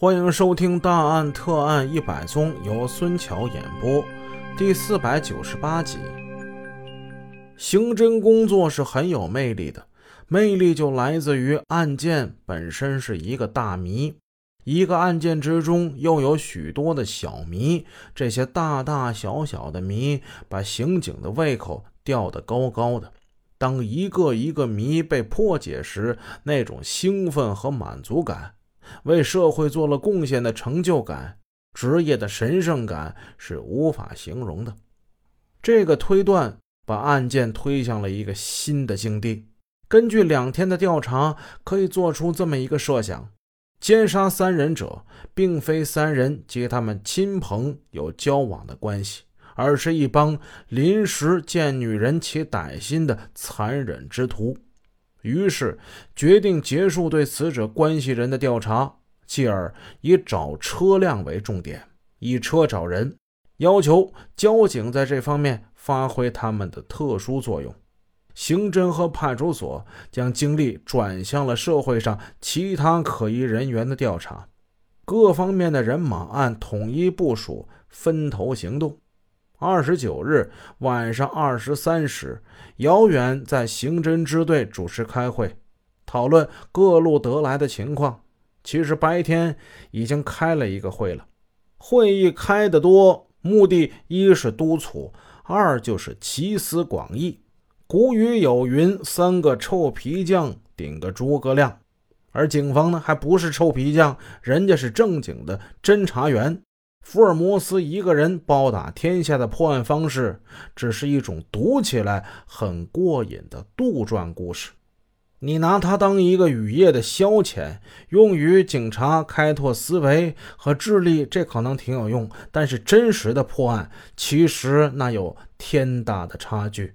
欢迎收听《大案特案一百宗》，由孙桥演播，第四百九十八集。刑侦工作是很有魅力的，魅力就来自于案件本身是一个大谜，一个案件之中又有许多的小谜，这些大大小小的谜把刑警的胃口吊得高高的。当一个一个谜被破解时，那种兴奋和满足感。为社会做了贡献的成就感，职业的神圣感是无法形容的。这个推断把案件推向了一个新的境地。根据两天的调查，可以做出这么一个设想：奸杀三人者，并非三人及他们亲朋有交往的关系，而是一帮临时见女人起歹心的残忍之徒。于是决定结束对死者关系人的调查，继而以找车辆为重点，以车找人，要求交警在这方面发挥他们的特殊作用。刑侦和派出所将精力转向了社会上其他可疑人员的调查，各方面的人马按统一部署分头行动。二十九日晚上二十三时，姚远在刑侦支队主持开会，讨论各路得来的情况。其实白天已经开了一个会了。会议开得多，目的一是督促，二就是集思广益。古语有云：“三个臭皮匠顶个诸葛亮。”而警方呢，还不是臭皮匠，人家是正经的侦查员。福尔摩斯一个人包打天下的破案方式，只是一种读起来很过瘾的杜撰故事。你拿它当一个雨夜的消遣，用于警察开拓思维和智力，这可能挺有用。但是真实的破案，其实那有天大的差距。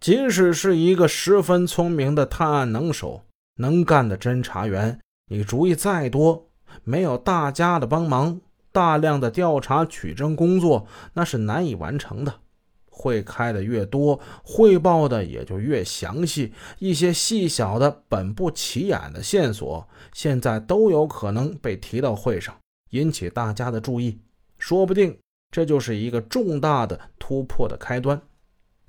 即使是一个十分聪明的探案能手、能干的侦查员，你主意再多，没有大家的帮忙。大量的调查取证工作那是难以完成的，会开的越多，汇报的也就越详细。一些细小的、本不起眼的线索，现在都有可能被提到会上，引起大家的注意。说不定这就是一个重大的突破的开端。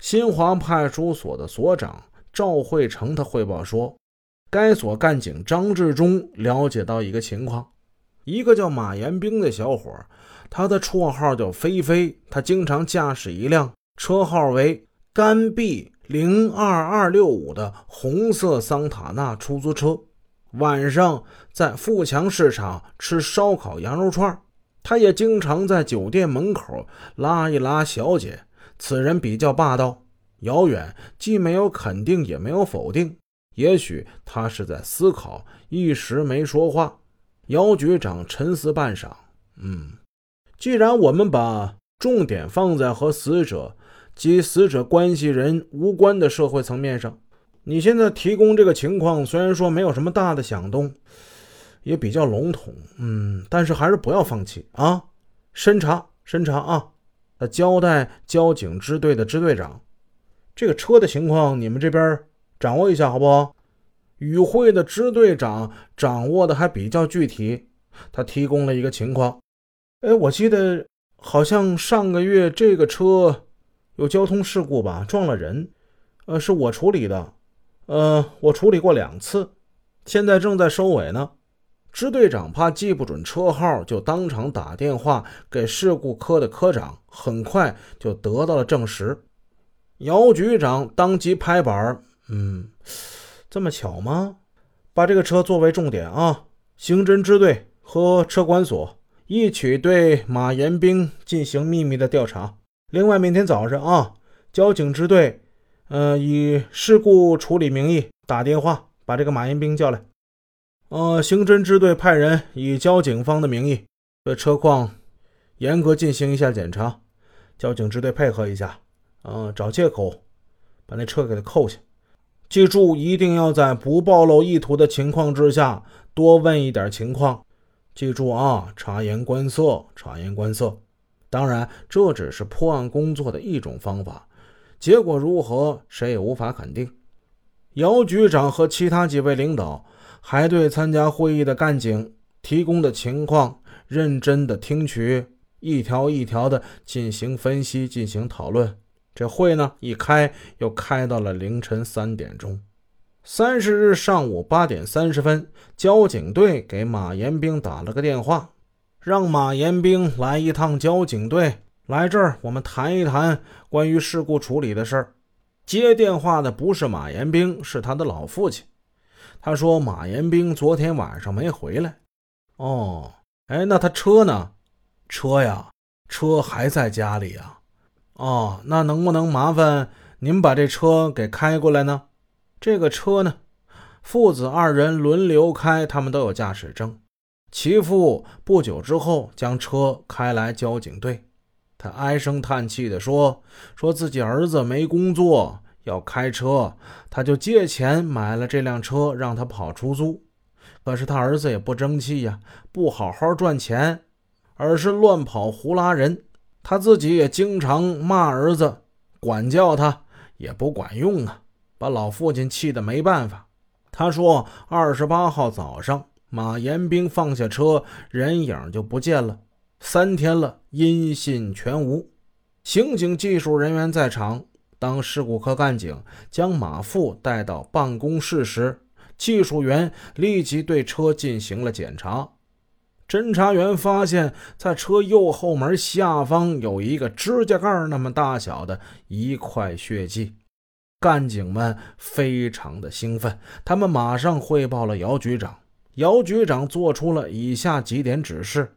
新华派出所的所长赵慧成他汇报说，该所干警张志忠了解到一个情况。一个叫马延兵的小伙，他的绰号叫飞飞。他经常驾驶一辆车号为甘 B 零二二六五的红色桑塔纳出租车，晚上在富强市场吃烧烤羊肉串。他也经常在酒店门口拉一拉小姐。此人比较霸道。遥远既没有肯定，也没有否定。也许他是在思考，一时没说话。姚局长沉思半晌，嗯，既然我们把重点放在和死者及死者关系人无关的社会层面上，你现在提供这个情况，虽然说没有什么大的响动，也比较笼统，嗯，但是还是不要放弃啊！审查，审查啊！交代交警支队的支队长，这个车的情况，你们这边掌握一下，好不好？与会的支队长掌握的还比较具体，他提供了一个情况：哎，我记得好像上个月这个车有交通事故吧，撞了人，呃，是我处理的，呃，我处理过两次，现在正在收尾呢。支队长怕记不准车号，就当场打电话给事故科的科长，很快就得到了证实。姚局长当即拍板嗯。这么巧吗？把这个车作为重点啊！刑侦支队和车管所一起对马延兵进行秘密的调查。另外，明天早上啊，交警支队，呃，以事故处理名义打电话把这个马延兵叫来。呃，刑侦支队派人以交警方的名义对车况严格进行一下检查。交警支队配合一下，呃，找借口把那车给他扣下。记住，一定要在不暴露意图的情况之下多问一点情况。记住啊，察言观色，察言观色。当然，这只是破案工作的一种方法，结果如何，谁也无法肯定。姚局长和其他几位领导还对参加会议的干警提供的情况认真的听取，一条一条的进行分析，进行讨论。这会呢一开又开到了凌晨三点钟。三十日上午八点三十分，交警队给马延兵打了个电话，让马延兵来一趟交警队，来这儿我们谈一谈关于事故处理的事儿。接电话的不是马延兵，是他的老父亲。他说马延兵昨天晚上没回来。哦，哎，那他车呢？车呀，车还在家里呀。哦，那能不能麻烦您把这车给开过来呢？这个车呢，父子二人轮流开，他们都有驾驶证。其父不久之后将车开来交警队，他唉声叹气地说：“说自己儿子没工作要开车，他就借钱买了这辆车让他跑出租。可是他儿子也不争气呀，不好好赚钱，而是乱跑胡拉人。他自己也经常骂儿子，管教他也不管用啊。”把老父亲气得没办法。他说：“二十八号早上，马延兵放下车，人影就不见了。三天了，音信全无。刑警技术人员在场，当事故科干警将马富带到办公室时，技术员立即对车进行了检查。侦查员发现，在车右后门下方有一个指甲盖那么大小的一块血迹。”干警们非常的兴奋，他们马上汇报了姚局长。姚局长做出了以下几点指示：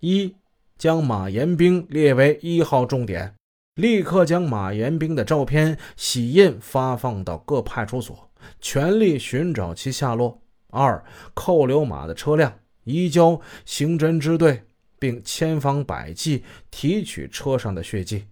一、将马延兵列为一号重点，立刻将马延兵的照片洗印发放到各派出所，全力寻找其下落；二、扣留马的车辆，移交刑侦支队，并千方百计提取车上的血迹；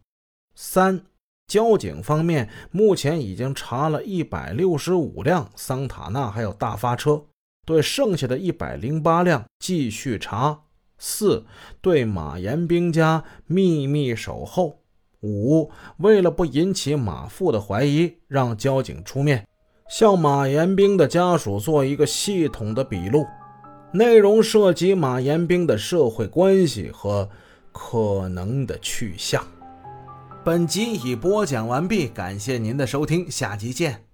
三。交警方面目前已经查了一百六十五辆桑塔纳，还有大发车，对剩下的一百零八辆继续查。四，对马延兵家秘密守候。五，为了不引起马父的怀疑，让交警出面向马延兵的家属做一个系统的笔录，内容涉及马延兵的社会关系和可能的去向。本集已播讲完毕，感谢您的收听，下集见。